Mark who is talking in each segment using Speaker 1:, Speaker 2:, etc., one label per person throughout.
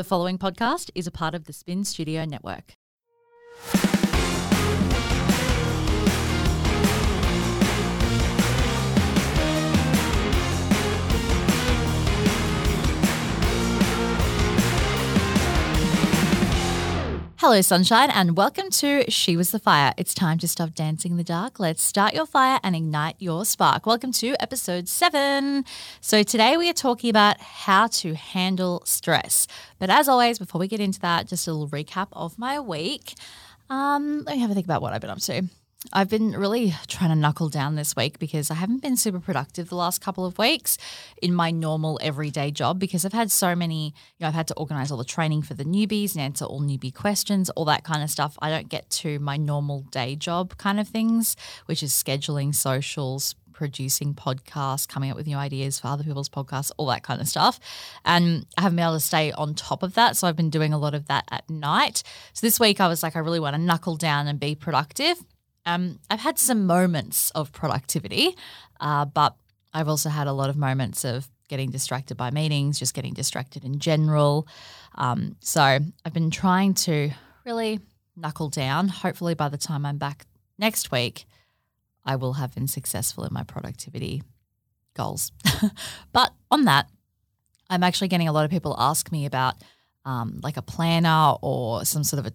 Speaker 1: The following podcast is a part of the Spin Studio Network. Hello, sunshine, and welcome to She Was the Fire. It's time to stop dancing in the dark. Let's start your fire and ignite your spark. Welcome to episode seven. So, today we are talking about how to handle stress. But as always, before we get into that, just a little recap of my week. Um, let me have a think about what I've been up to. I've been really trying to knuckle down this week because I haven't been super productive the last couple of weeks in my normal everyday job because I've had so many, you know, I've had to organize all the training for the newbies and answer all newbie questions, all that kind of stuff. I don't get to my normal day job kind of things, which is scheduling socials, producing podcasts, coming up with new ideas for other people's podcasts, all that kind of stuff. And I haven't been able to stay on top of that. So I've been doing a lot of that at night. So this week I was like, I really want to knuckle down and be productive. Um, I've had some moments of productivity, uh, but I've also had a lot of moments of getting distracted by meetings, just getting distracted in general. Um, so I've been trying to really knuckle down. Hopefully, by the time I'm back next week, I will have been successful in my productivity goals. but on that, I'm actually getting a lot of people ask me about um, like a planner or some sort of a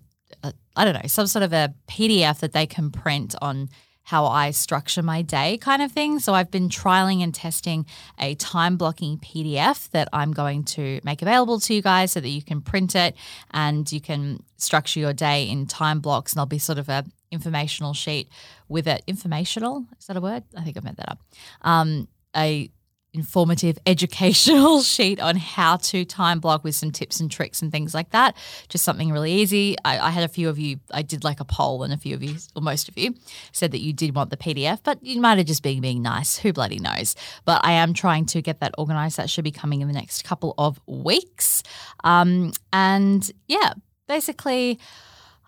Speaker 1: I don't know, some sort of a PDF that they can print on how I structure my day kind of thing. So I've been trialing and testing a time blocking PDF that I'm going to make available to you guys so that you can print it and you can structure your day in time blocks and there'll be sort of a informational sheet with it. Informational? Is that a word? I think I made that up. Um, a informative educational sheet on how to time block with some tips and tricks and things like that. Just something really easy. I, I, had a few of you, I did like a poll, and a few of you, or most of you, said that you did want the PDF, but you might have just been being nice. Who bloody knows? But I am trying to get that organized. That should be coming in the next couple of weeks. Um, and yeah, basically,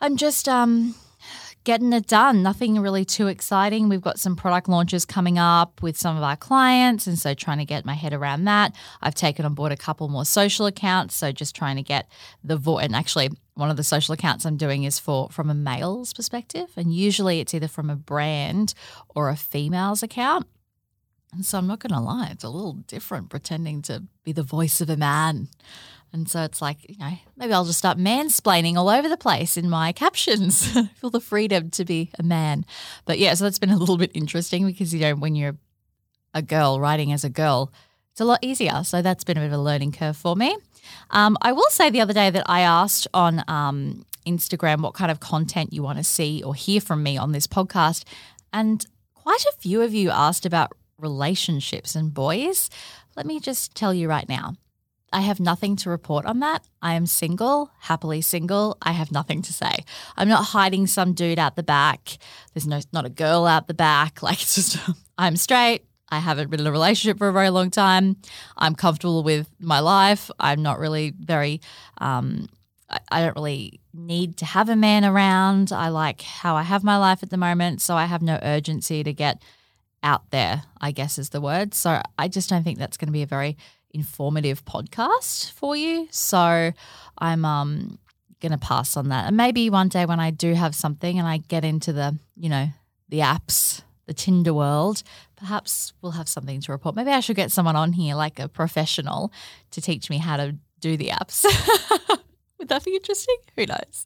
Speaker 1: I'm just um, getting it done. Nothing really too exciting. We've got some product launches coming up with some of our clients. And so trying to get my head around that. I've taken on board a couple more social accounts. So just trying to get the voice. And actually, one of the social accounts I'm doing is for from a male's perspective. And usually it's either from a brand or a female's account. And so I'm not going to lie, it's a little different pretending to be the voice of a man. And so it's like, you know, maybe I'll just start mansplaining all over the place in my captions. Feel the freedom to be a man. But yeah, so that's been a little bit interesting because, you know, when you're a girl writing as a girl, it's a lot easier. So that's been a bit of a learning curve for me. Um, I will say the other day that I asked on um, Instagram what kind of content you want to see or hear from me on this podcast. And quite a few of you asked about relationships and boys. Let me just tell you right now I have nothing to report on that. I am single, happily single. I have nothing to say. I'm not hiding some dude out the back. There's no not a girl out the back. Like it's just I'm straight. I haven't been in a relationship for a very long time. I'm comfortable with my life. I'm not really very um, I, I don't really need to have a man around. I like how I have my life at the moment, so I have no urgency to get out there, I guess is the word. So I just don't think that's going to be a very informative podcast for you. So I'm um going to pass on that. And maybe one day when I do have something and I get into the, you know, the apps, the Tinder world, perhaps we'll have something to report. Maybe I should get someone on here like a professional to teach me how to do the apps. Would that be interesting? Who knows?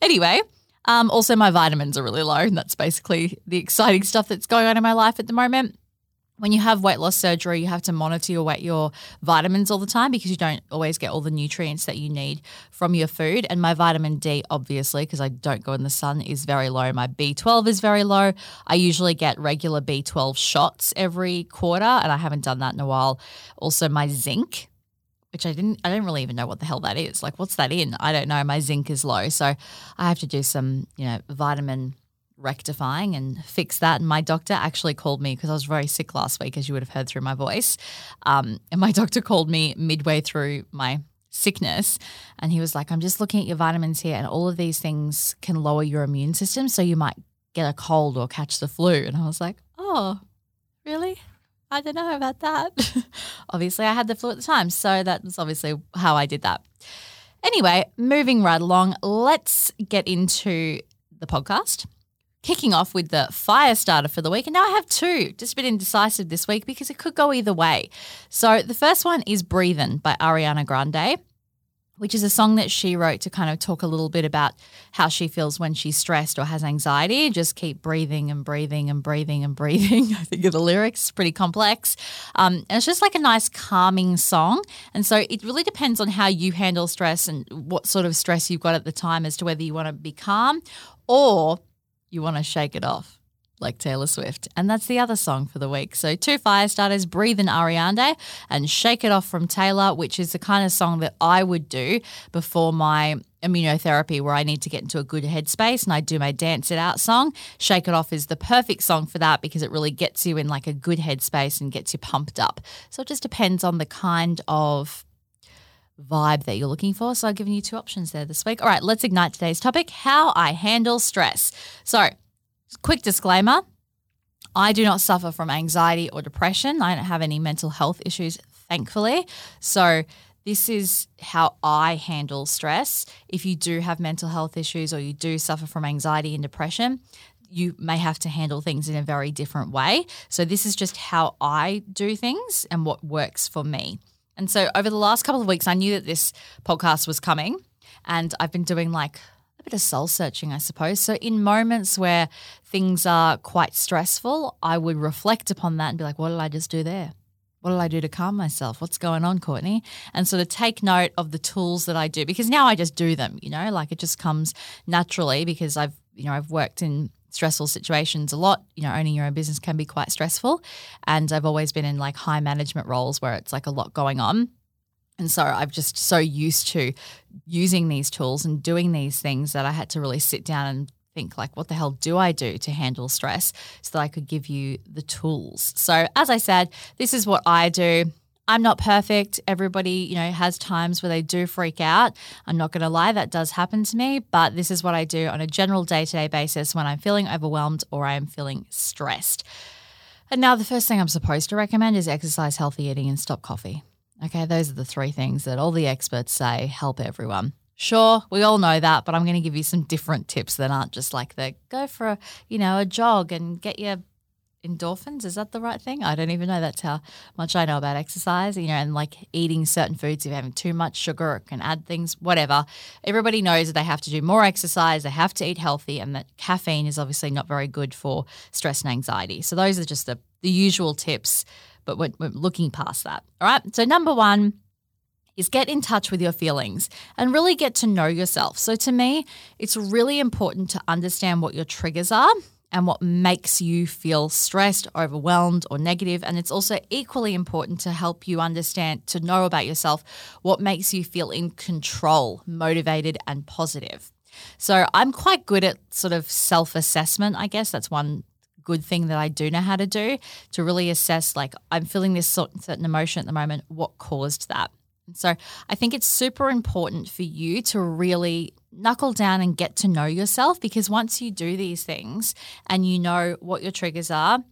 Speaker 1: Anyway, um, also my vitamins are really low, and that's basically the exciting stuff that's going on in my life at the moment when you have weight loss surgery, you have to monitor your weight, your vitamins all the time because you don't always get all the nutrients that you need from your food. And my vitamin D, obviously, because I don't go in the sun, is very low. My B12 is very low. I usually get regular B12 shots every quarter, and I haven't done that in a while. Also, my zinc, which I didn't, I don't really even know what the hell that is. Like, what's that in? I don't know. My zinc is low, so I have to do some, you know, vitamin rectifying and fix that. And my doctor actually called me because I was very sick last week, as you would have heard through my voice. Um, and my doctor called me midway through my sickness and he was like, I'm just looking at your vitamins here, and all of these things can lower your immune system. So you might get a cold or catch the flu. And I was like, oh, really? I don't know about that. obviously, I had the flu at the time. So that's obviously how I did that. Anyway, moving right along, let's get into the podcast. Kicking off with the fire starter for the week. And now I have two, just a bit indecisive this week because it could go either way. So the first one is Breathin' by Ariana Grande which is a song that she wrote to kind of talk a little bit about how she feels when she's stressed or has anxiety. Just keep breathing and breathing and breathing and breathing. I think of the lyrics, pretty complex. Um, and it's just like a nice calming song. And so it really depends on how you handle stress and what sort of stress you've got at the time as to whether you want to be calm or you want to shake it off like Taylor Swift. And that's the other song for the week. So, two fire starters, Breathin' Ariana and Shake It Off from Taylor, which is the kind of song that I would do before my immunotherapy where I need to get into a good headspace and I do my dance it out song. Shake It Off is the perfect song for that because it really gets you in like a good headspace and gets you pumped up. So, it just depends on the kind of vibe that you're looking for. So, I've given you two options there this week. All right, let's ignite today's topic how I handle stress. So, Quick disclaimer I do not suffer from anxiety or depression. I don't have any mental health issues, thankfully. So, this is how I handle stress. If you do have mental health issues or you do suffer from anxiety and depression, you may have to handle things in a very different way. So, this is just how I do things and what works for me. And so, over the last couple of weeks, I knew that this podcast was coming, and I've been doing like a bit of soul searching, I suppose. So, in moments where things are quite stressful, I would reflect upon that and be like, what did I just do there? What did I do to calm myself? What's going on, Courtney? And sort of take note of the tools that I do because now I just do them, you know, like it just comes naturally because I've, you know, I've worked in stressful situations a lot. You know, owning your own business can be quite stressful. And I've always been in like high management roles where it's like a lot going on. And so I've just so used to using these tools and doing these things that I had to really sit down and think like what the hell do I do to handle stress so that I could give you the tools. So as I said, this is what I do. I'm not perfect. Everybody, you know, has times where they do freak out. I'm not going to lie, that does happen to me, but this is what I do on a general day-to-day basis when I'm feeling overwhelmed or I am feeling stressed. And now the first thing I'm supposed to recommend is exercise, healthy eating and stop coffee. Okay, those are the three things that all the experts say help everyone. Sure, we all know that, but I'm going to give you some different tips that aren't just like the go for a, you know, a jog and get your endorphins. Is that the right thing? I don't even know. That's how much I know about exercise, you know, and like eating certain foods. If you're having too much sugar, it can add things, whatever. Everybody knows that they have to do more exercise, they have to eat healthy, and that caffeine is obviously not very good for stress and anxiety. So those are just the, the usual tips but we're, we're looking past that. All right. So, number one, is get in touch with your feelings and really get to know yourself. So, to me, it's really important to understand what your triggers are and what makes you feel stressed, overwhelmed, or negative. And it's also equally important to help you understand, to know about yourself, what makes you feel in control, motivated, and positive. So, I'm quite good at sort of self assessment. I guess that's one good thing that I do know how to do to really assess, like, I'm feeling this certain emotion at the moment, what caused that? so I think it's super important for you to really knuckle down and get to know yourself because once you do these things and you know what your triggers are,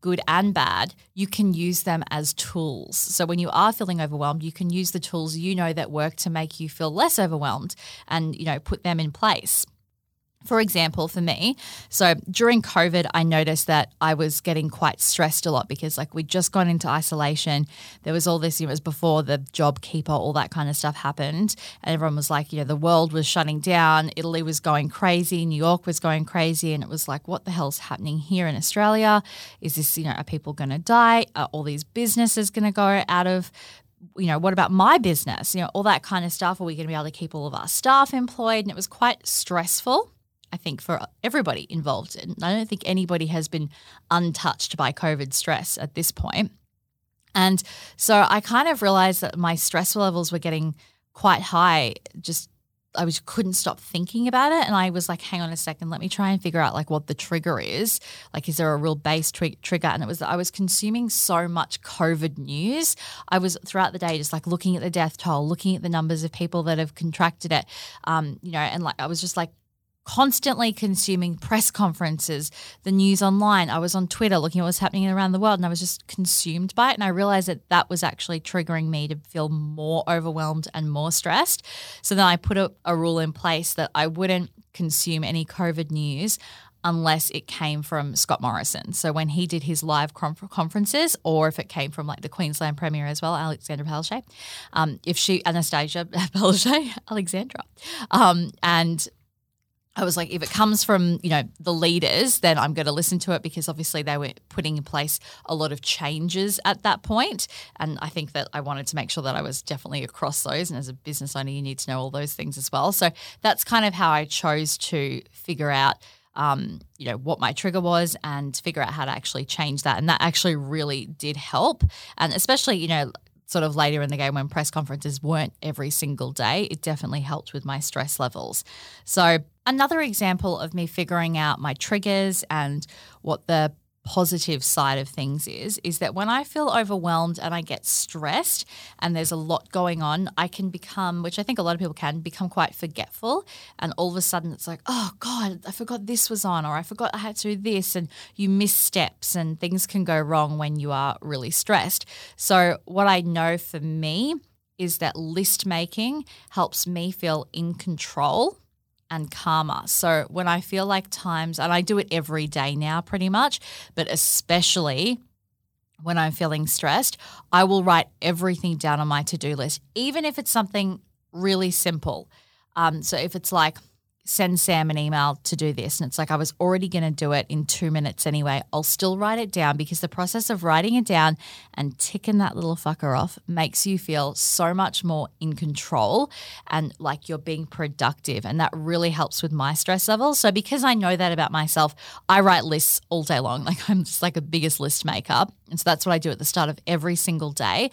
Speaker 1: good and bad, you can use them as tools. So when you are feeling overwhelmed, you can use the tools you know that work to make you feel less overwhelmed and you know put them in place. For example, for me, so during COVID, I noticed that I was getting quite stressed a lot because, like, we'd just gone into isolation. There was all this, you know, it was before the JobKeeper, all that kind of stuff happened. And everyone was like, you know, the world was shutting down. Italy was going crazy. New York was going crazy. And it was like, what the hell's happening here in Australia? Is this, you know, are people going to die? Are all these businesses going to go out of you know, what about my business? You know, all that kind of stuff. Are we going to be able to keep all of our staff employed? And it was quite stressful. I think, for everybody involved. And I don't think anybody has been untouched by COVID stress at this point. And so I kind of realized that my stress levels were getting quite high. Just I was couldn't stop thinking about it, and I was like, "Hang on a second, let me try and figure out like what the trigger is. Like, is there a real base tri- trigger?" And it was that I was consuming so much COVID news. I was throughout the day just like looking at the death toll, looking at the numbers of people that have contracted it, um, you know, and like I was just like constantly consuming press conferences, the news online. I was on Twitter looking at what's happening around the world and I was just consumed by it. And I realized that that was actually triggering me to feel more overwhelmed and more stressed. So then I put a, a rule in place that I wouldn't consume any COVID news unless it came from Scott Morrison. So when he did his live conferences, or if it came from like the Queensland Premier as well, Alexandra Palaszczuk, um, if she Annastacia Palaszczuk, Alexandra, um, and I was like, if it comes from, you know, the leaders, then I'm going to listen to it because obviously they were putting in place a lot of changes at that point. And I think that I wanted to make sure that I was definitely across those. And as a business owner, you need to know all those things as well. So that's kind of how I chose to figure out um, you know, what my trigger was and figure out how to actually change that. And that actually really did help. And especially, you know, sort of later in the game when press conferences weren't every single day, it definitely helped with my stress levels. So, another example of me figuring out my triggers and what the positive side of things is is that when I feel overwhelmed and I get stressed and there's a lot going on, I can become, which I think a lot of people can, become quite forgetful. And all of a sudden it's like, oh God, I forgot this was on, or I forgot I had to do this. And you miss steps and things can go wrong when you are really stressed. So, what I know for me is that list making helps me feel in control and calmer. So when I feel like times, and I do it every day now pretty much, but especially when I'm feeling stressed, I will write everything down on my to do list, even if it's something really simple. Um, so if it's like, send Sam an email to do this. And it's like, I was already going to do it in two minutes anyway. I'll still write it down because the process of writing it down and ticking that little fucker off makes you feel so much more in control and like you're being productive. And that really helps with my stress levels. So, because I know that about myself, I write lists all day long. Like, I'm just like a biggest list maker. And so that's what I do at the start of every single day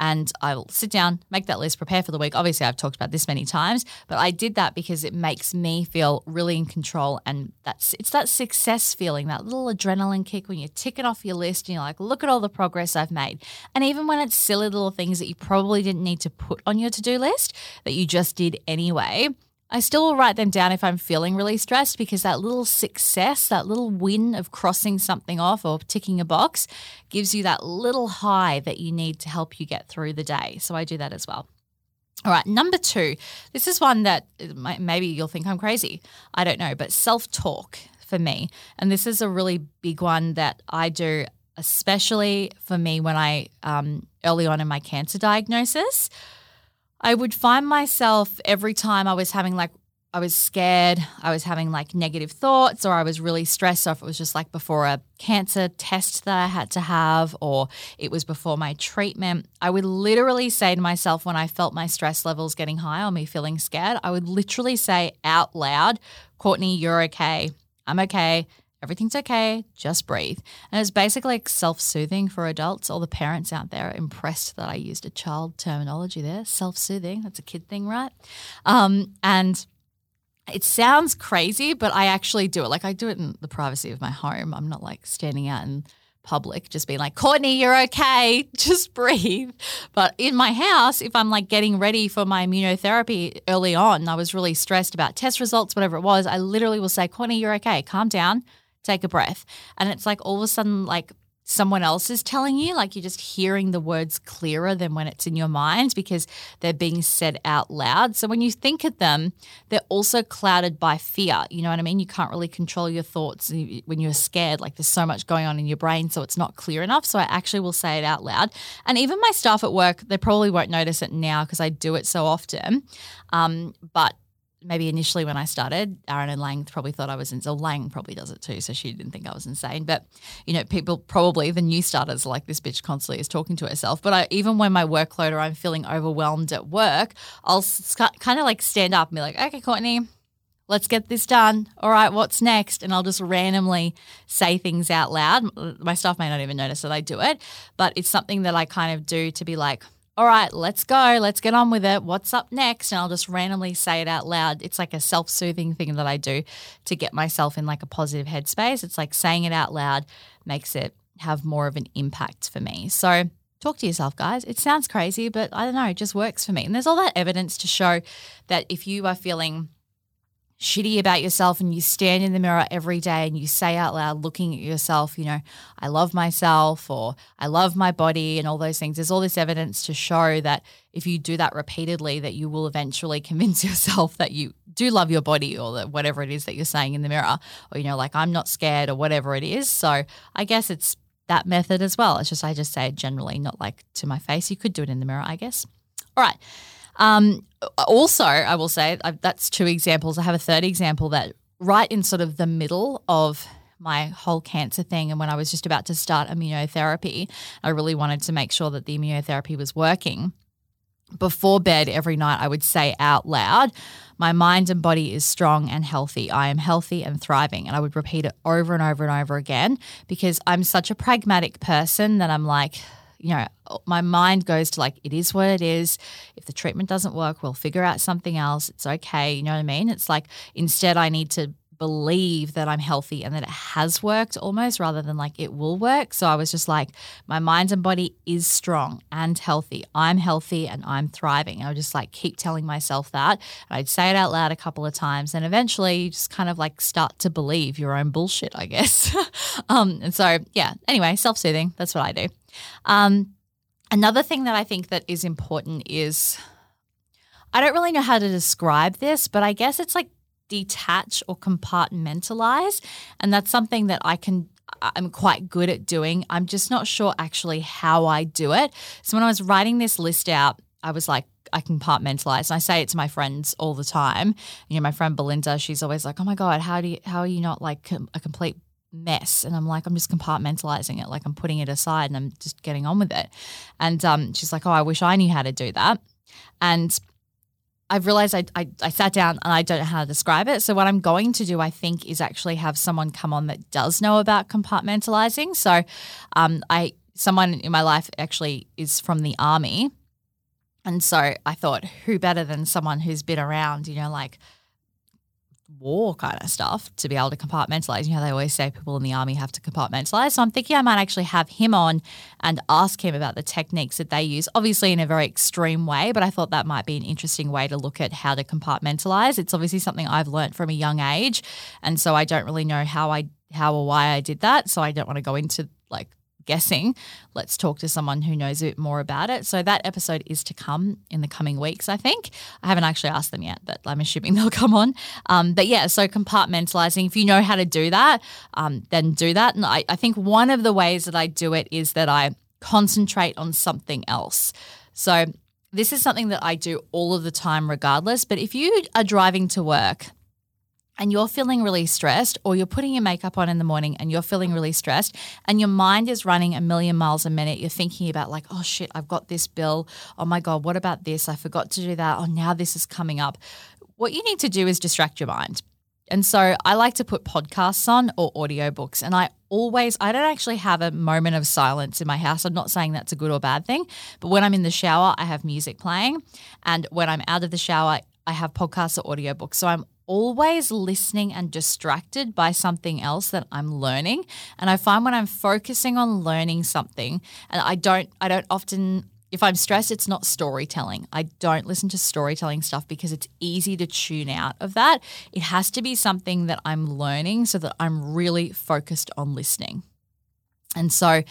Speaker 1: and I'll sit down, make that list, prepare for the week. Obviously, I've talked about this many times, but I did that because it makes me feel really in control. And that's it's that success feeling, that little adrenaline kick when you're ticking off your list and you're like, look at all the progress I've made. And even when it's silly little things that you probably didn't need to put on your to do list that you just did anyway, I still will write them down if I'm feeling really stressed because that little success, that little win of crossing something off or ticking a box gives you that little high that you need to help you get through the day. So I do that as well. All right, number two. This is one that uh, maybe you'll think I'm crazy. I don't know, but self talk for me. And this is a really big one that I do, especially for me when I, um, early on in my cancer diagnosis. I would find myself every time I was having like I was scared, I was having like negative thoughts, or I was really stressed. Or if it was just like before a cancer test that I had to have, or it was before my treatment, I would literally say to myself when I felt my stress levels getting high or me feeling scared, I would literally say out loud, Courtney, you're okay. I'm okay everything's okay, just breathe. And it's basically like self soothing for adults. All the parents out there are impressed that I used a child terminology there self soothing. That's a kid thing, right? Um, and it sounds crazy, but I actually do it. Like I do it in the privacy of my home. I'm not like standing out in public, just being like, Courtney, you're okay, just breathe. But in my house, if I'm like getting ready for my immunotherapy early on, I was really stressed about test results, whatever it was, I literally will say, Courtney, you're okay, calm down, take a breath. And it's like all of a sudden, like someone else is telling you, like you're just hearing the words clearer than when it's in your mind because they're being said out loud. So when you think of them, they're also clouded by fear. You know what I mean? You can't really control your thoughts when you're scared. Like there's so much going on in your brain, so it's not clear enough. So I actually will say it out loud. And even my staff at work, they probably won't notice it now because I do it so often. Um, but maybe initially when I started, Aaron and Lang probably thought I was insane. Lang probably does it too, so she didn't think I was insane. But you know, people probably the new starters like this bitch constantly is talking to herself. But I, even when my workload or I'm feeling overwhelmed at work, I'll kind of like stand up and be like, "Okay, Courtney." Let's get this done. All right, what's next? And I'll just randomly say things out loud. My staff may not even notice that I do it, but it's something that I kind of do to be like, all right, let's go. Let's get on with it. What's up next? And I'll just randomly say it out loud. It's like a self soothing thing that I do to get myself in like a positive headspace. It's like saying it out loud makes it have more of an impact for me. So talk to yourself, guys. It sounds crazy, but I don't know, it just works for me. And there's all that evidence to show that if you are feeling shitty about yourself and you stand in the mirror every day and you say out loud, looking at yourself, you know, I love myself or I love my body and all those things, there's all this evidence to show that if you do that repeatedly, that you will eventually convince yourself that you do love your body or that whatever it is that you're saying in the mirror, or, you know, like I'm not scared or whatever it is. So I guess it's that method as well. It's just, I just say it generally, not like to my face. You could do it in the mirror, I guess. All right. Um, also, I will say I, that's two examples. I have a third example that right in sort of the middle of my whole cancer thing and when I was just about to start immunotherapy, I really wanted to make sure that the immunotherapy was working. Before bed every night, I would say out loud, My mind and body is strong and healthy. I am healthy and thriving. And I would repeat it over and over and over again because I'm such a pragmatic person that I'm like, you know, my mind goes to like, it is what it is. If the treatment doesn't work, we'll figure out something else. It's okay. You know what I mean? It's like, instead, I need to believe that I'm healthy and that it has worked almost rather than like it will work. So I was just like, my mind and body is strong and healthy. I'm healthy and I'm thriving. I would just like keep telling myself that. And I'd say it out loud a couple of times. And eventually you just kind of like start to believe your own bullshit, I guess. um, and so, yeah, anyway, self soothing. That's what I do. Um, another thing that I think that is important is I don't really know how to describe this, but I guess it's like detach or compartmentalize. And that's something that I can I'm quite good at doing. I'm just not sure actually how I do it. So when I was writing this list out, I was like, I compartmentalize. And I say it to my friends all the time. You know, my friend Belinda, she's always like, "Oh my god, how do you how are you not like a complete mess and I'm like I'm just compartmentalizing it like I'm putting it aside and I'm just getting on with it and um, she's like oh I wish I knew how to do that and I've realized I, I, I, sat down and I don't know how to describe it. So, what I'm going to do, I think, is actually have someone come on that does know about compartmentalizing. So, um, I someone in my life actually is from the army. And so I thought, who better than someone who's been around, you know, like war kind of stuff to be able to compartmentalize. You know, they always say people in the army have to compartmentalize. So I'm thinking I might actually have him on and ask him about the techniques that they use, obviously in a very extreme way, but I thought that might be an interesting way to look at how to compartmentalize. It's obviously something I've learned from a young age. And so I don't really know how I how or why I did that. So I don't want to go into like guessing. Let's talk to someone who knows a bit more about it. So that episode is to come in the coming weeks, I think. I haven't actually asked them yet, but I'm assuming they'll come on. Um, but yeah, so compartmentalizing, if you know how to do that, um, then do that. And I, I think one of the ways that I do it is that I concentrate on something else. So this is something that I do all of the time, regardless. But if you are driving to work, and you're feeling really stressed, or you're putting your makeup on in the morning and you're feeling really stressed, and your mind is running a million miles a minute, you're thinking about, like, oh shit, I've got this bill. Oh my God, what about this? I forgot to do that. Oh, now this is coming up. What you need to do is distract your mind. And so I like to put podcasts on or audiobooks. And I always, I don't actually have a moment of silence in my house. I'm not saying that's a good or bad thing, but when I'm in the shower, I have music playing. And when I'm out of the shower, I have podcasts or audiobooks. So I'm always listening and distracted by something else that I'm learning. And I find when I'm focusing on learning something, and I don't, I don't often if I'm stressed, it's not storytelling. I don't listen to storytelling stuff because it's easy to tune out of that. It has to be something that I'm learning so that I'm really focused on listening. And so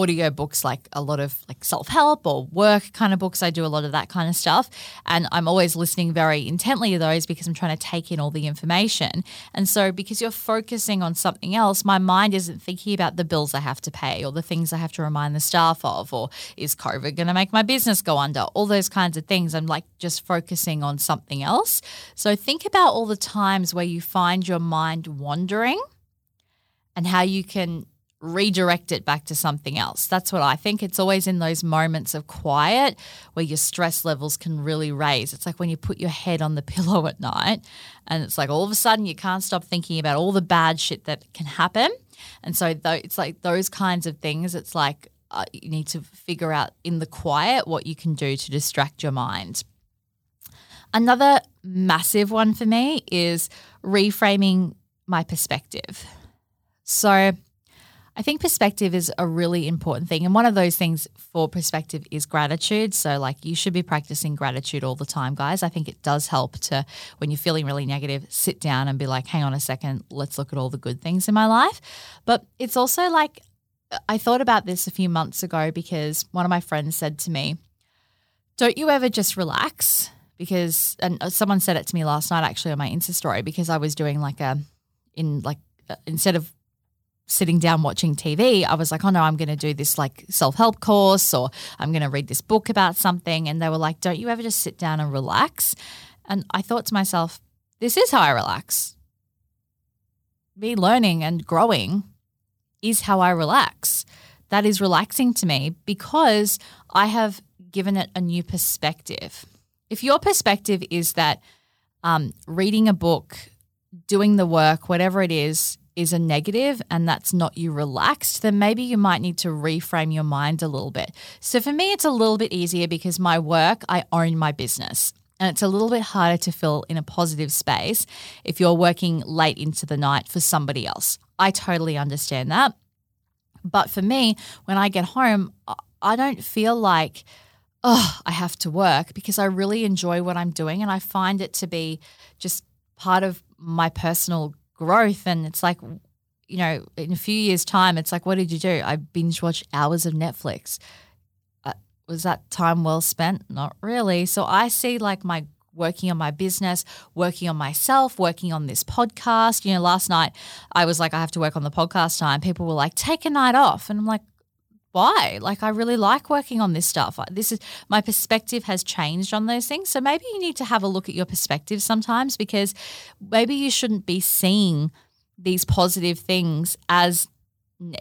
Speaker 1: audio books like a lot of like self-help or work kind of books. I do a lot of that kind of stuff. And i'm always listening very intently to those because i'm trying to take in all the information. And so because you're focusing on something else my mind isn't thinking about the bills i have to pay or the things i have to remind the staff of or is covid going to make my business go under? All those kinds of things. I'm like just focusing on something else. So think about all the times where you find your mind wandering and how you can redirect it back to something else. That's what I think. It's always in those moments of quiet where your stress levels can really raise. It's like when you put your head on the pillow at night and it's like all of a sudden you can't stop thinking about all the bad shit that can happen. And so it's like those kinds of things. It's like uh, you need to figure out in the quiet what you can do to distract your mind. Another massive one for me is reframing my perspective. So, I think perspective is a really important thing. And one of those things for perspective is gratitude. So, like, you should be practicing gratitude all the time, guys. I think it does help to, when you're feeling really negative, sit down and be like, hang on a second, let's look at all the good things in my life. But it's also like, I thought about this a few months ago because one of my friends said to me, Don't you ever just relax? Because, and someone said it to me last night actually on my Insta story because I was doing like a, in like, uh, instead of sitting down watching TV, I was like, oh no, I'm going to do this like self help course or I'm going to read this book about something. And they were like, don't you ever just sit down and relax? And I thought to myself, this is how I relax. Me learning and growing is how I relax. That is relaxing to me because I have given it a new perspective. If your perspective is that um, reading a book, doing the work, whatever it is, is a negative and that's not you relaxed, then maybe you might need to reframe your mind a little bit. So for me, it's a little bit easier because my work, I own my business. And it's a little bit harder to feel in a positive space if you're working late into the night for somebody else. I totally understand that. But for me, when I get home, I don't feel like, oh, I have to work because I really enjoy what I'm doing and I find it to be just part of my personal growth. And it's like, you know, in a few years' time, it's like, what did you do? I binge watched hours of Netflix. Uh, was that time well spent? Not really. So I see like my working on my business, working on myself, working on this podcast. You know, last night I was like, I have to work on the podcast time. People were like, take a night off. And I'm like, why? Like, I really like working on this stuff. This is my perspective has changed on those things. So maybe you need to have a look at your perspective sometimes because maybe you shouldn't be seeing these positive things as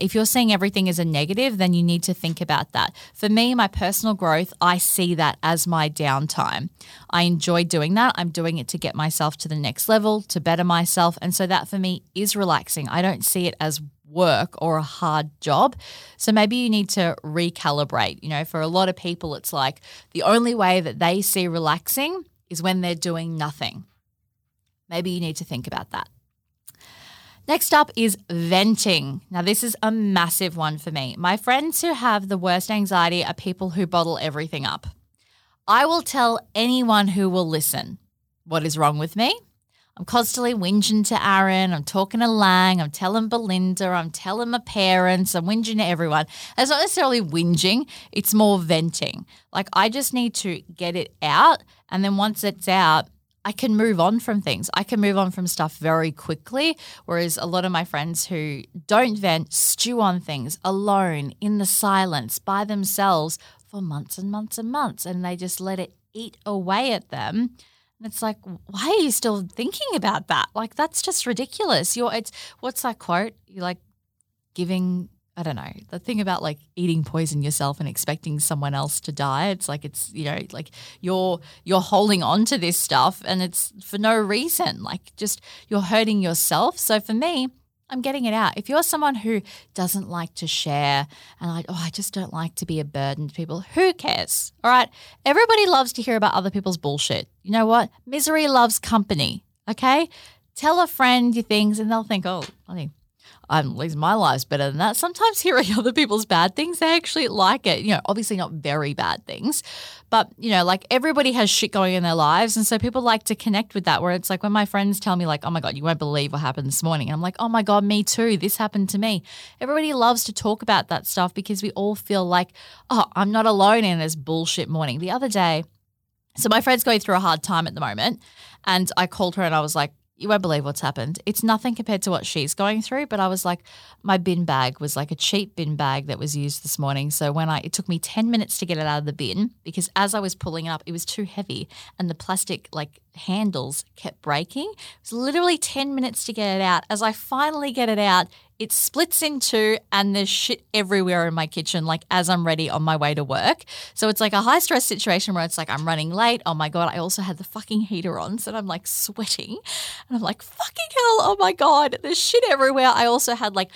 Speaker 1: if you're seeing everything as a negative, then you need to think about that. For me, my personal growth, I see that as my downtime. I enjoy doing that. I'm doing it to get myself to the next level, to better myself. And so that for me is relaxing. I don't see it as work or a hard job. So maybe you need to recalibrate. You know, for a lot of people, it's like the only way that they see relaxing is when they're doing nothing. Maybe you need to think about that. Next up is venting. Now, this is a massive one for me. My friends who have the worst anxiety are people who bottle everything up. I will tell anyone who will listen what is wrong with me. I'm constantly whinging to Aaron. I'm talking to Lang. I'm telling Belinda. I'm telling my parents. I'm whinging to everyone. It's not necessarily whinging, it's more venting. Like, I just need to get it out. And then once it's out, I can move on from things. I can move on from stuff very quickly. Whereas a lot of my friends who don't vent stew on things alone in the silence by themselves for months and months and months. And they just let it eat away at them. And it's like, why are you still thinking about that? Like, that's just ridiculous. You're, it's, what's that quote? You're like giving, I don't know, the thing about like eating poison yourself and expecting someone else to die. It's like, it's, you know, like you're, you're holding on to this stuff and it's for no reason. Like, just you're hurting yourself. So for me, I'm getting it out. If you're someone who doesn't like to share and like, oh, I just don't like to be a burden to people, who cares? All right. Everybody loves to hear about other people's bullshit. You know what? Misery loves company. Okay. Tell a friend your things and they'll think, oh, think at least my life's better than that. Sometimes hearing other people's bad things, they actually like it. You know, obviously not very bad things, but you know, like everybody has shit going in their lives. And so people like to connect with that where it's like when my friends tell me, like, oh my God, you won't believe what happened this morning. And I'm like, oh my God, me too. This happened to me. Everybody loves to talk about that stuff because we all feel like, oh, I'm not alone in this bullshit morning. The other day, so my friend's going through a hard time at the moment. And I called her and I was like, you won't believe what's happened. It's nothing compared to what she's going through, but I was like, my bin bag was like a cheap bin bag that was used this morning. So when I, it took me 10 minutes to get it out of the bin because as I was pulling it up, it was too heavy and the plastic like handles kept breaking. It was literally 10 minutes to get it out. As I finally get it out, it splits in two and there's shit everywhere in my kitchen, like as I'm ready on my way to work. So it's like a high stress situation where it's like I'm running late. Oh my God, I also had the fucking heater on. So I'm like sweating and I'm like, fucking hell, oh my God, there's shit everywhere. I also had like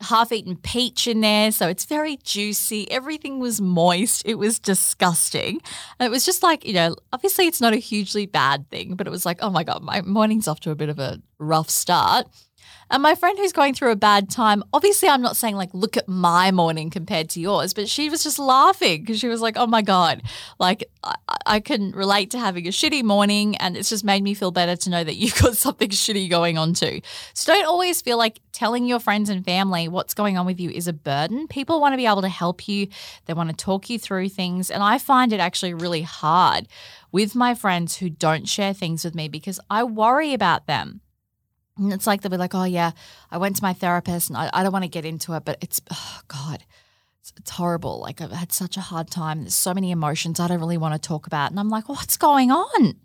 Speaker 1: half eaten peach in there. So it's very juicy. Everything was moist. It was disgusting. And it was just like, you know, obviously it's not a hugely bad thing, but it was like, oh my God, my morning's off to a bit of a rough start. And my friend who's going through a bad time, obviously, I'm not saying like, look at my morning compared to yours, but she was just laughing because she was like, oh my God, like I, I can relate to having a shitty morning. And it's just made me feel better to know that you've got something shitty going on too. So don't always feel like telling your friends and family what's going on with you is a burden. People want to be able to help you, they want to talk you through things. And I find it actually really hard with my friends who don't share things with me because I worry about them. And it's like they'll be like, oh, yeah, I went to my therapist and I, I don't want to get into it, but it's, oh, God, it's, it's, horrible. Like, I've had such a hard time. There's so many emotions I don't really want to talk about. And I'm like, what's going on?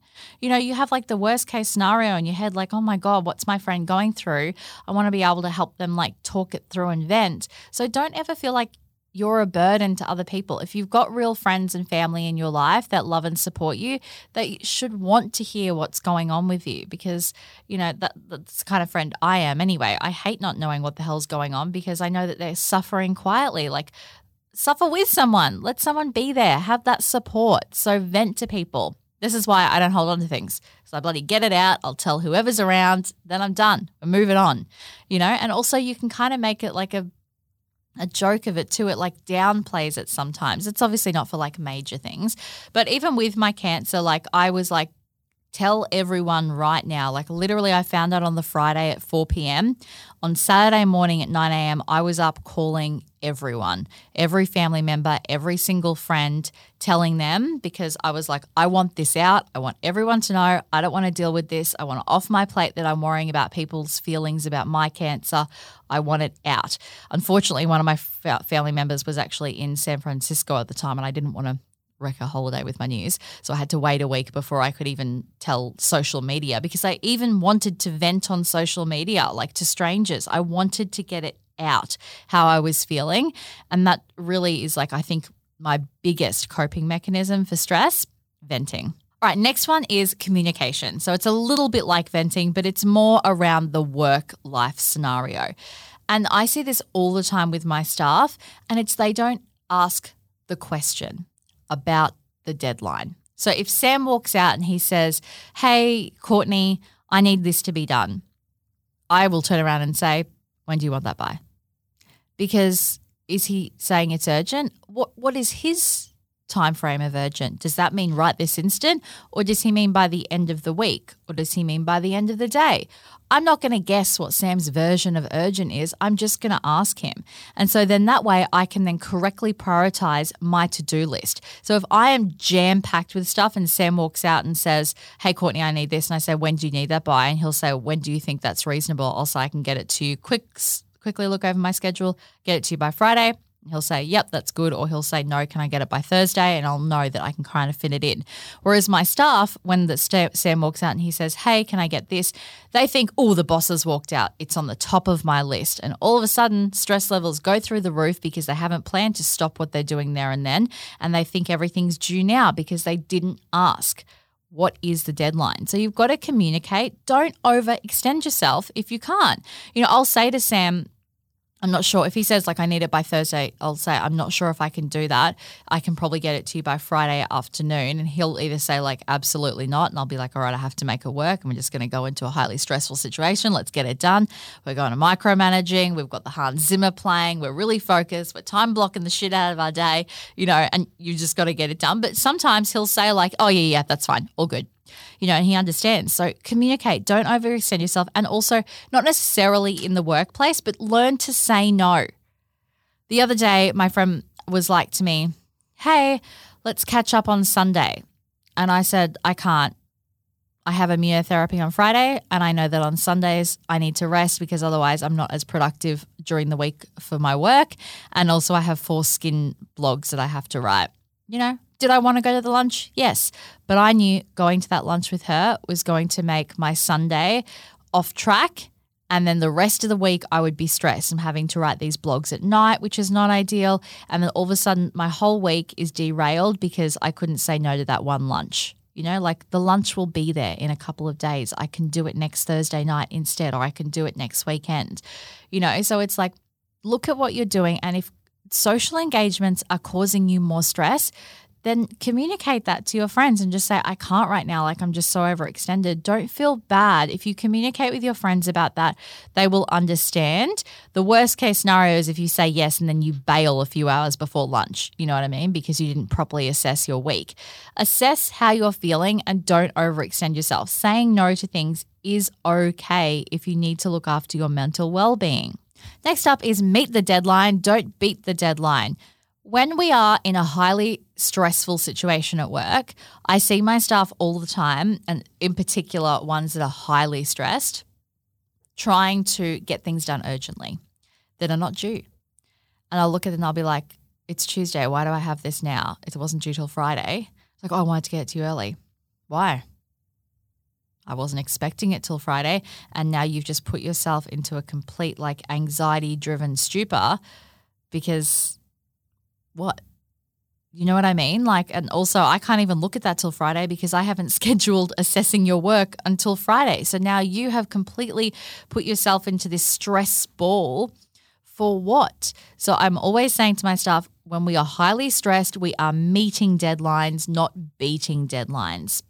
Speaker 1: You know, you have like the worst case scenario in your head, like, oh my God, what's my friend going through? I want to be able to help them like talk it through and vent. So don't ever feel like you're a burden to other people. If you've got real friends and family in your life that love and support you, they should want to hear what's going on with you because, you know, that, that's the kind of friend I am anyway. I hate not knowing what the hell's going on because I know that they're suffering quietly. Like, suffer with someone, let someone be there, have that support. So, vent to people. This is why I don't hold on to things. So I bloody get it out. I'll tell whoever's around, then I'm done. We're moving on, you know? And also, you can kind of make it like a a joke of it too. It like downplays it sometimes. It's obviously not for like major things, but even with my cancer, like I was like, tell everyone right now. Like literally, I found out on the Friday at 4 p.m. On Saturday morning at 9 a.m., I was up calling everyone, every family member, every single friend, telling them because I was like, I want this out. I want everyone to know. I don't want to deal with this. I want to off my plate that I'm worrying about people's feelings about my cancer. I want it out. Unfortunately, one of my family members was actually in San Francisco at the time, and I didn't want to wreck a holiday with my news. So I had to wait a week before I could even tell social media because I even wanted to vent on social media, like to strangers. I wanted to get it out how I was feeling. And that really is like, I think, my biggest coping mechanism for stress venting. All right, next one is communication. So it's a little bit like venting, but it's more around the work life scenario. And I see this all the time with my staff, and it's they don't ask the question about the deadline. So if Sam walks out and he says, Hey, Courtney, I need this to be done, I will turn around and say, When do you want that by? Because is he saying it's urgent? What what is his time frame of urgent? Does that mean right this instant? Or does he mean by the end of the week? Or does he mean by the end of the day? I'm not going to guess what Sam's version of urgent is. I'm just going to ask him. And so then that way I can then correctly prioritize my to do list. So if I am jam packed with stuff and Sam walks out and says, Hey, Courtney, I need this. And I say, When do you need that by? And he'll say, When do you think that's reasonable? Also, I can get it to you quick, quickly look over my schedule, get it to you by Friday. He'll say, Yep, that's good. Or he'll say, No, can I get it by Thursday? And I'll know that I can kind of fit it in. Whereas my staff, when the st- Sam walks out and he says, Hey, can I get this? They think, Oh, the boss has walked out. It's on the top of my list. And all of a sudden, stress levels go through the roof because they haven't planned to stop what they're doing there and then. And they think everything's due now because they didn't ask what is the deadline? So you've got to communicate. Don't overextend yourself if you can't. You know, I'll say to Sam, I'm not sure if he says like I need it by Thursday. I'll say I'm not sure if I can do that. I can probably get it to you by Friday afternoon, and he'll either say like absolutely not, and I'll be like, all right, I have to make it work, and we're just going to go into a highly stressful situation. Let's get it done. We're going to micromanaging. We've got the Hans Zimmer playing. We're really focused. We're time blocking the shit out of our day, you know, and you just got to get it done. But sometimes he'll say like, oh yeah, yeah, that's fine, all good you know, and he understands. So communicate, don't overextend yourself. And also, not necessarily in the workplace, but learn to say no. The other day, my friend was like to me, Hey, let's catch up on Sunday. And I said, I can't. I have immunotherapy on Friday, and I know that on Sundays I need to rest because otherwise I'm not as productive during the week for my work. And also, I have four skin blogs that I have to write. You know, did I want to go to the lunch? Yes. But I knew going to that lunch with her was going to make my Sunday off track. And then the rest of the week, I would be stressed. I'm having to write these blogs at night, which is not ideal. And then all of a sudden, my whole week is derailed because I couldn't say no to that one lunch. You know, like the lunch will be there in a couple of days. I can do it next Thursday night instead, or I can do it next weekend. You know, so it's like, look at what you're doing. And if social engagements are causing you more stress, then communicate that to your friends and just say, I can't right now. Like, I'm just so overextended. Don't feel bad. If you communicate with your friends about that, they will understand. The worst case scenario is if you say yes and then you bail a few hours before lunch. You know what I mean? Because you didn't properly assess your week. Assess how you're feeling and don't overextend yourself. Saying no to things is okay if you need to look after your mental well being. Next up is meet the deadline, don't beat the deadline. When we are in a highly stressful situation at work, I see my staff all the time, and in particular, ones that are highly stressed, trying to get things done urgently that are not due. And I'll look at it and I'll be like, it's Tuesday. Why do I have this now? It wasn't due till Friday. It's like, oh, I wanted to get it to you early. Why? I wasn't expecting it till Friday. And now you've just put yourself into a complete like anxiety driven stupor because what? You know what I mean? Like, and also, I can't even look at that till Friday because I haven't scheduled assessing your work until Friday. So now you have completely put yourself into this stress ball for what? So I'm always saying to my staff, when we are highly stressed, we are meeting deadlines, not beating deadlines.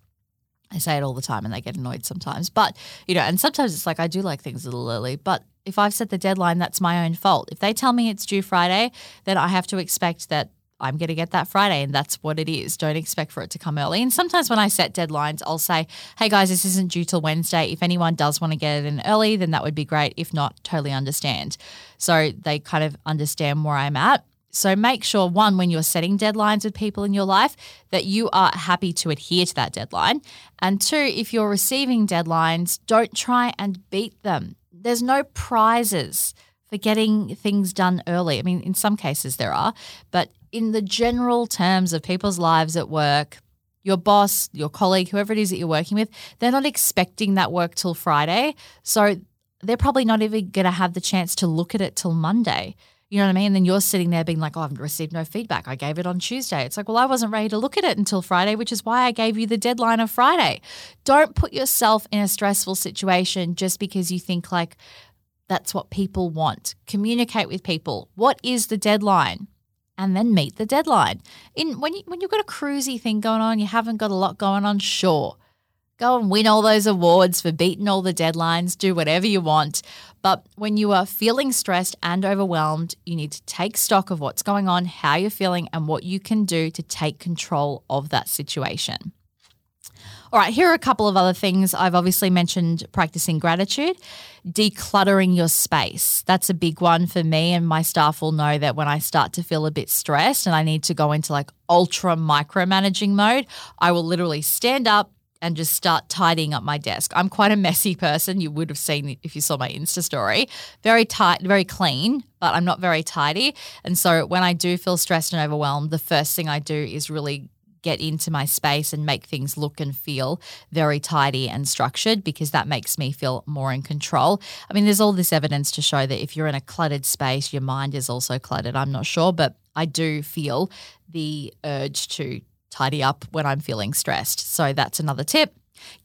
Speaker 1: I say it all the time and they get annoyed sometimes. But, you know, and sometimes it's like I do like things a little early, but if I've set the deadline, that's my own fault. If they tell me it's due Friday, then I have to expect that I'm going to get that Friday, and that's what it is. Don't expect for it to come early. And sometimes when I set deadlines, I'll say, hey guys, this isn't due till Wednesday. If anyone does want to get it in early, then that would be great. If not, totally understand. So they kind of understand where I'm at. So make sure, one, when you're setting deadlines with people in your life, that you are happy to adhere to that deadline. And two, if you're receiving deadlines, don't try and beat them there's no prizes for getting things done early. I mean, in some cases there are, but in the general terms of people's lives at work, your boss, your colleague, whoever it is that you're working with, they're not expecting that work till Friday. So they're probably not even going to have the chance to look at it till Monday. You know what I mean? And then you're sitting there being like, oh, I've received no feedback. I gave it on Tuesday. It's like, well, I wasn't ready to look at it until Friday, which is why I gave you the deadline of Friday. Don't put yourself in a stressful situation just because you think like that's what people want. Communicate with people. What is the deadline? And then meet the deadline. In when you when you've got a cruisy thing going on, you haven't got a lot going on, sure. Go and win all those awards for beating all the deadlines, do whatever you want. But when you are feeling stressed and overwhelmed, you need to take stock of what's going on, how you're feeling, and what you can do to take control of that situation. All right, here are a couple of other things. I've obviously mentioned practicing gratitude, decluttering your space. That's a big one for me, and my staff will know that when I start to feel a bit stressed and I need to go into like ultra micromanaging mode, I will literally stand up, and just start tidying up my desk. I'm quite a messy person. You would have seen if you saw my Insta story. Very tight, very clean, but I'm not very tidy. And so when I do feel stressed and overwhelmed, the first thing I do is really get into my space and make things look and feel very tidy and structured because that makes me feel more in control. I mean, there's all this evidence to show that if you're in a cluttered space, your mind is also cluttered. I'm not sure, but I do feel the urge to tidy up when I'm feeling stressed. So that's another tip.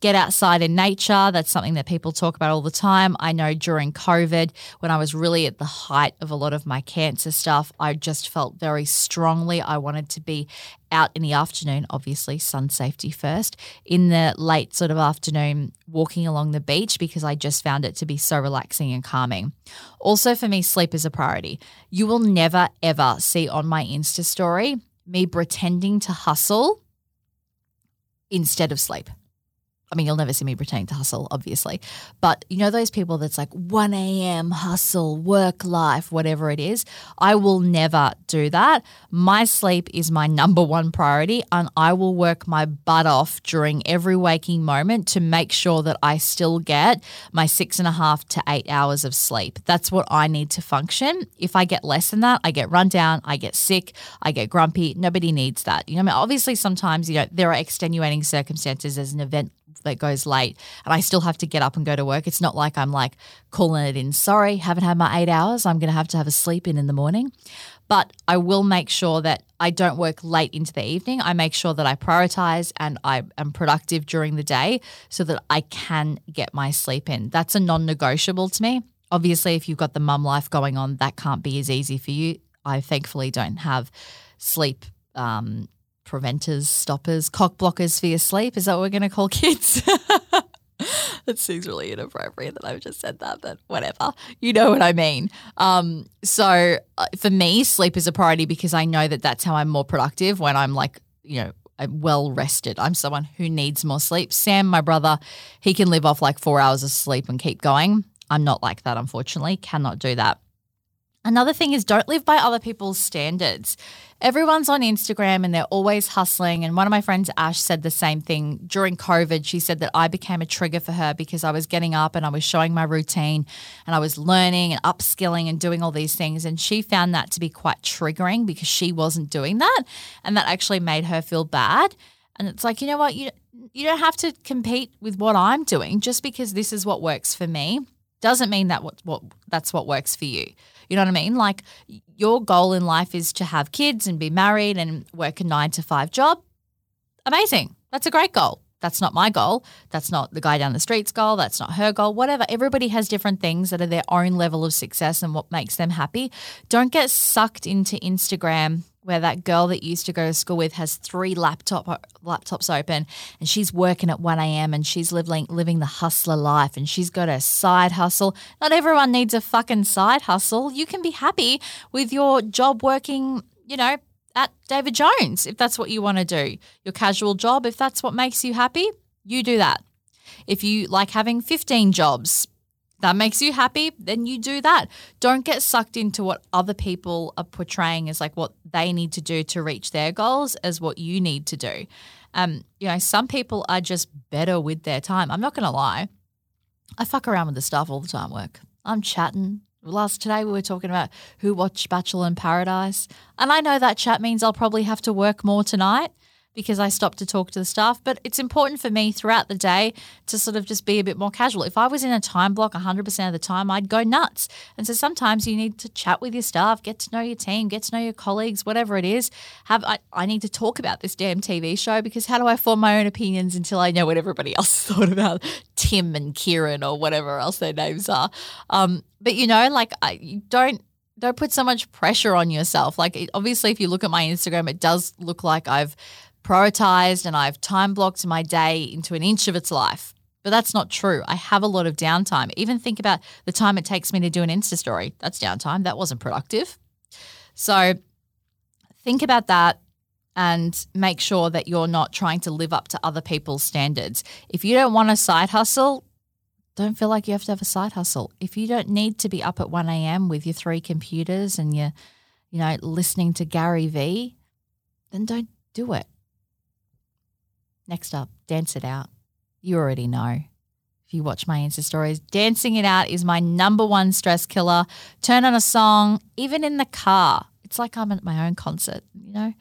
Speaker 1: Get outside in nature. That's something that people talk about all the time. I know during COVID, when I was really at the height of a lot of my cancer stuff, I just felt very strongly I wanted to be out in the afternoon, obviously, sun safety first, in the late sort of afternoon, walking along the beach because I just found it to be so relaxing and calming. Also, for me, sleep is a priority. You will never, ever see on my Insta story me pretending to hustle instead of sleep. I mean, you'll never see me pretending to hustle, obviously. But you know, those people that's like 1 a.m. hustle, work life, whatever it is, I will never do that. My sleep is my number one priority, and I will work my butt off during every waking moment to make sure that I still get my six and a half to eight hours of sleep. That's what I need to function. If I get less than that, I get run down, I get sick, I get grumpy. Nobody needs that. You know, I mean, obviously, sometimes, you know, there are extenuating circumstances as an event that goes late and I still have to get up and go to work. It's not like I'm like calling it in. Sorry, haven't had my eight hours. I'm going to have to have a sleep in in the morning. But I will make sure that I don't work late into the evening. I make sure that I prioritize and I am productive during the day so that I can get my sleep in. That's a non negotiable to me. Obviously, if you've got the mum life going on, that can't be as easy for you. I thankfully don't have sleep um, preventers, stoppers, cock blockers for your sleep. Is that what we're going to call kids? that seems really inappropriate that I've just said that, but whatever. You know what I mean. Um, so uh, for me, sleep is a priority because I know that that's how I'm more productive when I'm like, you know, I'm well rested. I'm someone who needs more sleep. Sam, my brother, he can live off like four hours of sleep and keep going. I'm not like that, unfortunately. Cannot do that. Another thing is don't live by other people's standards. Everyone's on Instagram and they're always hustling. And one of my friends, Ash, said the same thing during COVID. She said that I became a trigger for her because I was getting up and I was showing my routine and I was learning and upskilling and doing all these things. And she found that to be quite triggering because she wasn't doing that. And that actually made her feel bad. And it's like, you know what? You, you don't have to compete with what I'm doing just because this is what works for me doesn't mean that what, what that's what works for you. You know what I mean? Like your goal in life is to have kids and be married and work a 9 to 5 job. Amazing. That's a great goal. That's not my goal. That's not the guy down the street's goal. That's not her goal. Whatever. Everybody has different things that are their own level of success and what makes them happy. Don't get sucked into Instagram where that girl that used to go to school with has three laptop laptops open and she's working at 1 a.m. and she's living living the hustler life and she's got a side hustle. Not everyone needs a fucking side hustle. You can be happy with your job working, you know, at David Jones if that's what you want to do. Your casual job, if that's what makes you happy, you do that. If you like having 15 jobs, that makes you happy, then you do that. Don't get sucked into what other people are portraying as like what they need to do to reach their goals as what you need to do. Um, you know, some people are just better with their time. I'm not going to lie. I fuck around with the stuff all the time work. I'm chatting. Last today we were talking about who watched Bachelor in Paradise. And I know that chat means I'll probably have to work more tonight because I stopped to talk to the staff. But it's important for me throughout the day to sort of just be a bit more casual. If I was in a time block 100% of the time, I'd go nuts. And so sometimes you need to chat with your staff, get to know your team, get to know your colleagues, whatever it is. Have I, I need to talk about this damn TV show because how do I form my own opinions until I know what everybody else thought about Tim and Kieran or whatever else their names are? Um, but you know, like I don't don't put so much pressure on yourself. Like, obviously, if you look at my Instagram, it does look like I've prioritized and I've time blocked my day into an inch of its life. But that's not true. I have a lot of downtime. Even think about the time it takes me to do an Insta story. That's downtime. That wasn't productive. So think about that and make sure that you're not trying to live up to other people's standards. If you don't want a side hustle, don't feel like you have to have a side hustle. If you don't need to be up at 1 a.m. with your three computers and you're, you know, listening to Gary Vee, then don't do it. Next up, dance it out. You already know. If you watch my Insta stories, dancing it out is my number one stress killer. Turn on a song, even in the car. It's like I'm at my own concert, you know?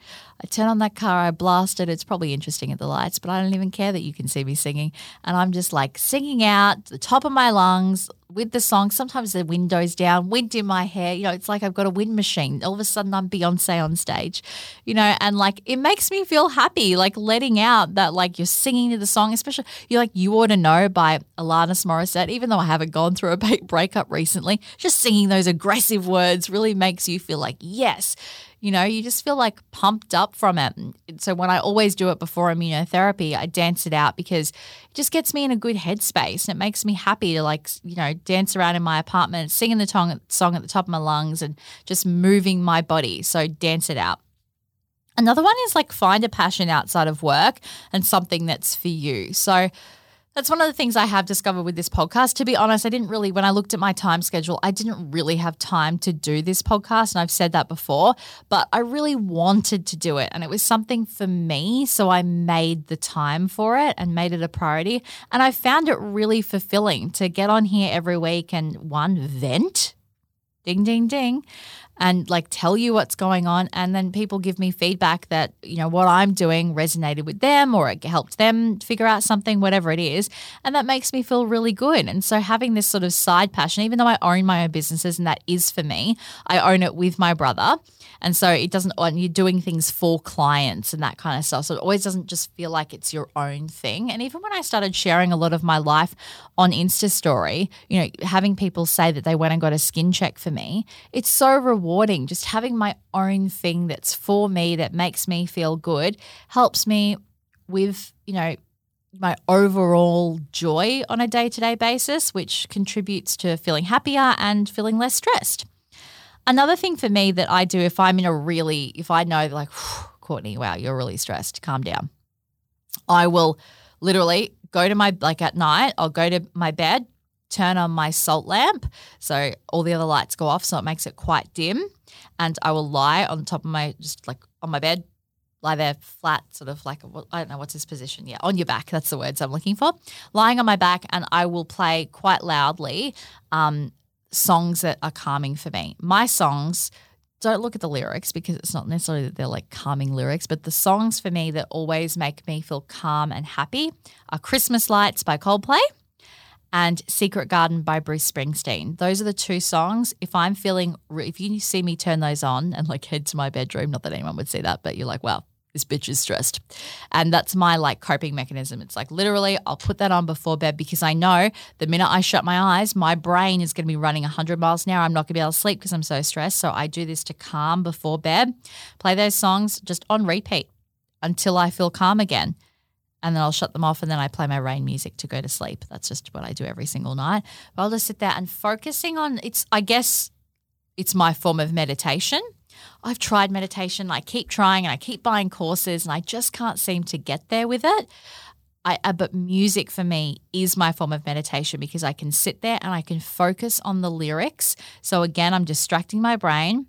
Speaker 1: I turn on that car, I blast it. It's probably interesting at the lights, but I don't even care that you can see me singing. And I'm just like singing out the top of my lungs, with the song. Sometimes the window's down, wind in my hair. You know, it's like I've got a wind machine. All of a sudden, I'm Beyonce on stage, you know, and like it makes me feel happy, like letting out that like you're singing to the song, especially you're like You Oughta Know by Alanis Morissette. Even though I haven't gone through a big breakup recently, just singing those aggressive words really makes you feel like, yes, you know, you just feel like pumped up from it. So when I always do it before immunotherapy, I dance it out because it just gets me in a good headspace and it makes me happy to like, you know, dance around in my apartment, singing the song at the top of my lungs and just moving my body. So dance it out. Another one is like find a passion outside of work and something that's for you. So that's one of the things I have discovered with this podcast. To be honest, I didn't really, when I looked at my time schedule, I didn't really have time to do this podcast. And I've said that before, but I really wanted to do it. And it was something for me. So I made the time for it and made it a priority. And I found it really fulfilling to get on here every week and one, vent, ding, ding, ding and like tell you what's going on and then people give me feedback that you know what I'm doing resonated with them or it helped them figure out something whatever it is and that makes me feel really good. And so having this sort of side passion even though I own my own businesses and that is for me I own it with my brother. And so it doesn't and you're doing things for clients and that kind of stuff so it always doesn't just feel like it's your own thing. And even when I started sharing a lot of my life on Insta story you know having people say that they went and got a skin check for me it's so rewarding rewarding. Just having my own thing that's for me that makes me feel good helps me with, you know, my overall joy on a day to day basis, which contributes to feeling happier and feeling less stressed. Another thing for me that I do if I'm in a really, if I know like, Courtney, wow, you're really stressed, calm down. I will literally go to my, like at night, I'll go to my bed, turn on my salt lamp. So all the other lights go off. So it makes it quite dim. And I will lie on top of my, just like on my bed, lie there flat, sort of like, I don't know what's his position. Yeah, on your back. That's the words I'm looking for. Lying on my back. And I will play quite loudly um, songs that are calming for me. My songs, don't look at the lyrics because it's not necessarily that they're like calming lyrics, but the songs for me that always make me feel calm and happy are Christmas Lights by Coldplay and Secret Garden by Bruce Springsteen. Those are the two songs. If I'm feeling, if you see me turn those on and like head to my bedroom, not that anyone would see that, but you're like, wow, this bitch is stressed. And that's my like coping mechanism. It's like literally, I'll put that on before bed because I know the minute I shut my eyes, my brain is going to be running 100 miles an hour. I'm not going to be able to sleep because I'm so stressed. So I do this to calm before bed, play those songs just on repeat until I feel calm again. And then I'll shut them off and then I play my rain music to go to sleep. That's just what I do every single night. But I'll just sit there and focusing on it's, I guess, it's my form of meditation I've tried meditation, I keep trying and I keep buying courses and I just can't seem to get there with it. I, uh, but music for me is my form of meditation because I can sit there and I can focus on the lyrics. So again, I'm distracting my brain.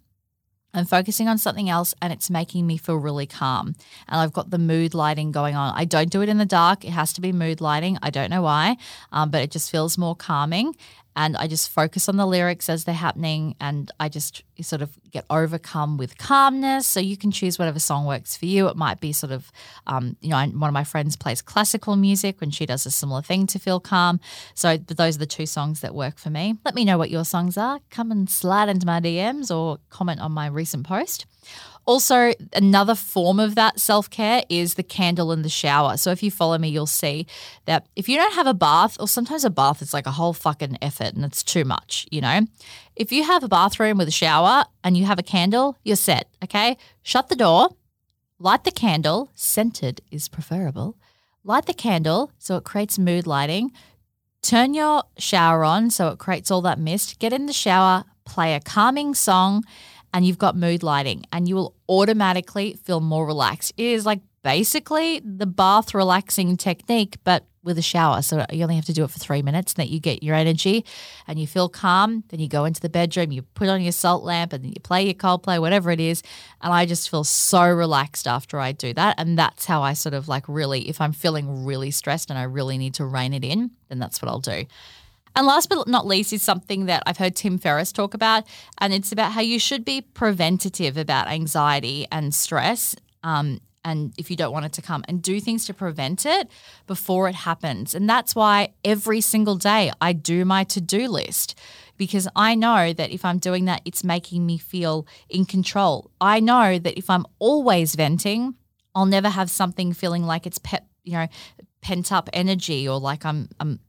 Speaker 1: I'm focusing on something else and it's making me feel really calm. And I've got the mood lighting going on. I don't do it in the dark. It has to be mood lighting. I don't know why, um, but it just feels more calming and I just focus on the lyrics as they're happening and I just sort of get overcome with calmness. So you can choose whatever song works for you. It might be sort of, um, you know, one of my friends plays classical music when she does a similar thing to feel calm. So those are the two songs that work for me. Let me know what your songs are. Come and slide into my DMs or comment on my recent post. Also, another form of that self care is the candle in the shower. So, if you follow me, you'll see that if you don't have a bath, or sometimes a bath is like a whole fucking effort and it's too much, you know? If you have a bathroom with a shower and you have a candle, you're set, okay? Shut the door, light the candle, scented is preferable. Light the candle so it creates mood lighting. Turn your shower on so it creates all that mist. Get in the shower, play a calming song and you've got mood lighting and you will automatically feel more relaxed. It is like basically the bath relaxing technique, but with a shower. So you only have to do it for three minutes and that you get your energy and you feel calm. Then you go into the bedroom, you put on your salt lamp and you play your Coldplay, whatever it is. And I just feel so relaxed after I do that. And that's how I sort of like really, if I'm feeling really stressed and I really need to rein it in, then that's what I'll do. And last but not least is something that I've heard Tim Ferriss talk about, and it's about how you should be preventative about anxiety and stress. Um, and if you don't want it to come, and do things to prevent it before it happens. And that's why every single day I do my to do list because I know that if I'm doing that, it's making me feel in control. I know that if I'm always venting, I'll never have something feeling like it's you know, pent up energy or like I'm I'm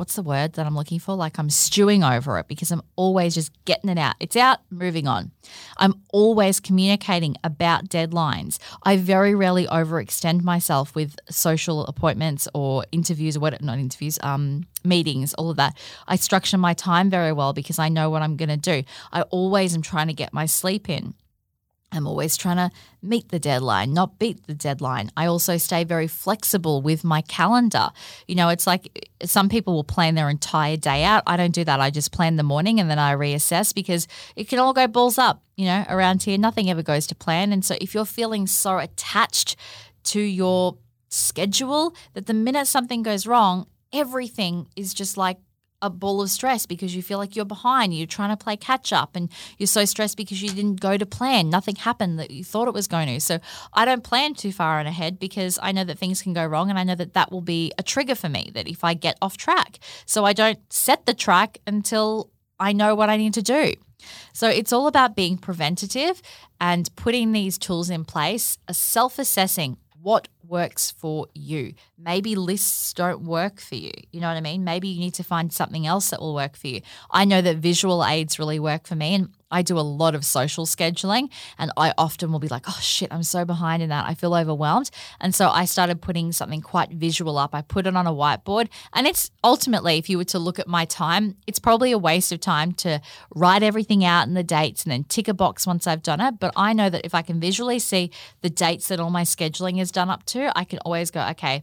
Speaker 1: what's the word that I'm looking for? Like I'm stewing over it because I'm always just getting it out. It's out, moving on. I'm always communicating about deadlines. I very rarely overextend myself with social appointments or interviews or what not interviews, um, meetings, all of that. I structure my time very well because I know what I'm going to do. I always am trying to get my sleep in. I'm always trying to meet the deadline, not beat the deadline. I also stay very flexible with my calendar. You know, it's like some people will plan their entire day out. I don't do that. I just plan the morning and then I reassess because it can all go balls up, you know, around here. Nothing ever goes to plan. And so if you're feeling so attached to your schedule that the minute something goes wrong, everything is just like a ball of stress because you feel like you're behind. You're trying to play catch up and you're so stressed because you didn't go to plan. Nothing happened that you thought it was going to. So I don't plan too far on ahead because I know that things can go wrong and I know that that will be a trigger for me that if I get off track. So I don't set the track until I know what I need to do. So it's all about being preventative and putting these tools in place, a self assessing what works for you. Maybe lists don't work for you. You know what I mean? Maybe you need to find something else that will work for you. I know that visual aids really work for me. And I do a lot of social scheduling and I often will be like, oh shit, I'm so behind in that. I feel overwhelmed. And so I started putting something quite visual up. I put it on a whiteboard. And it's ultimately, if you were to look at my time, it's probably a waste of time to write everything out and the dates and then tick a box once I've done it. But I know that if I can visually see the dates that all my scheduling is done up to, I can always go, okay,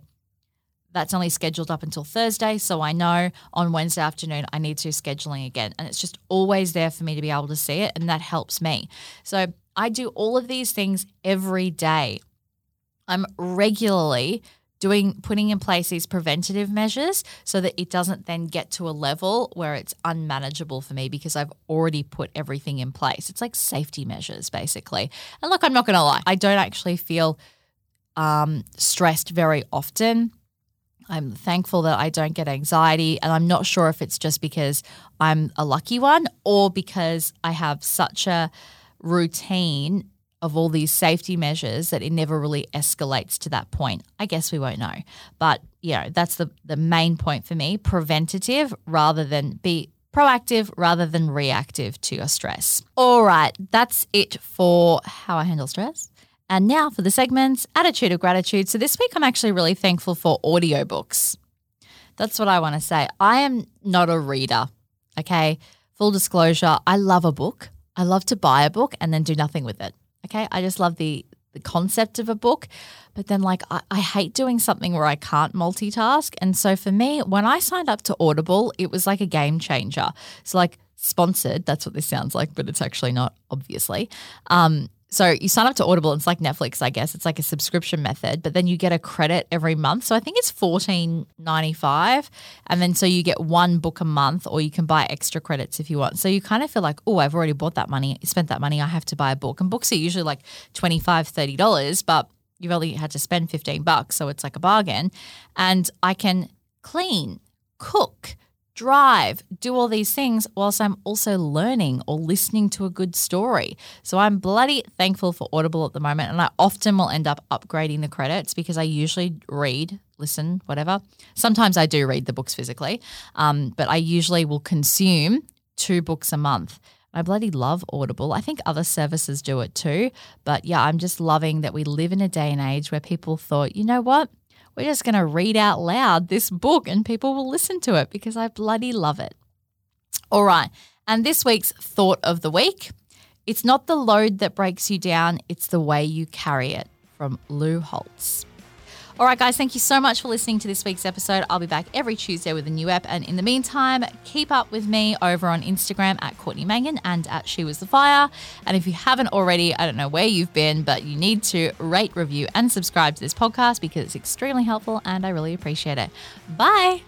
Speaker 1: that's only scheduled up until Thursday. So I know on Wednesday afternoon I need to scheduling again. And it's just always there for me to be able to see it. And that helps me. So I do all of these things every day. I'm regularly doing putting in place these preventative measures so that it doesn't then get to a level where it's unmanageable for me because I've already put everything in place. It's like safety measures basically. And look, I'm not going to lie. I don't actually feel um, stressed very often. I'm thankful that I don't get anxiety. And I'm not sure if it's just because I'm a lucky one or because I have such a routine of all these safety measures that it never really escalates to that point. I guess we won't know. But, you know, that's the, the main point for me preventative rather than be proactive rather than reactive to your stress. All right, that's it for how I handle stress. And now for the segments Attitude of Gratitude. So this week I'm actually really thankful for audiobooks. That's what I want to say. I am not a reader, okay? Full disclosure, I love a book. I love to buy a book and then do nothing with it. Okay. I just love the the concept of a book. But then like I, I hate doing something where I can't multitask. And so for me, when I signed up to Audible, it was like a game changer. So like sponsored, that's what this sounds like, but it's actually not, obviously. Um, so you sign up to Audible, it's like Netflix, I guess. It's like a subscription method, but then you get a credit every month. So I think it's fourteen ninety five, and then so you get one book a month, or you can buy extra credits if you want. So you kind of feel like, oh, I've already bought that money, spent that money, I have to buy a book. And books are usually like 25 dollars, but you've only had to spend fifteen bucks, so it's like a bargain. And I can clean, cook drive, do all these things whilst I'm also learning or listening to a good story. So I'm bloody thankful for Audible at the moment. And I often will end up upgrading the credits because I usually read, listen, whatever. Sometimes I do read the books physically, um, but I usually will consume two books a month. I bloody love Audible. I think other services do it too. But yeah, I'm just loving that we live in a day and age where people thought, you know what? We're just going to read out loud this book and people will listen to it because I bloody love it. All right. And this week's thought of the week it's not the load that breaks you down, it's the way you carry it from Lou Holtz. All right, guys, thank you so much for listening to this week's episode. I'll be back every Tuesday with a new app. And in the meantime, keep up with me over on Instagram at Courtney Mangan and at She Was the Fire. And if you haven't already, I don't know where you've been, but you need to rate, review, and subscribe to this podcast because it's extremely helpful and I really appreciate it. Bye.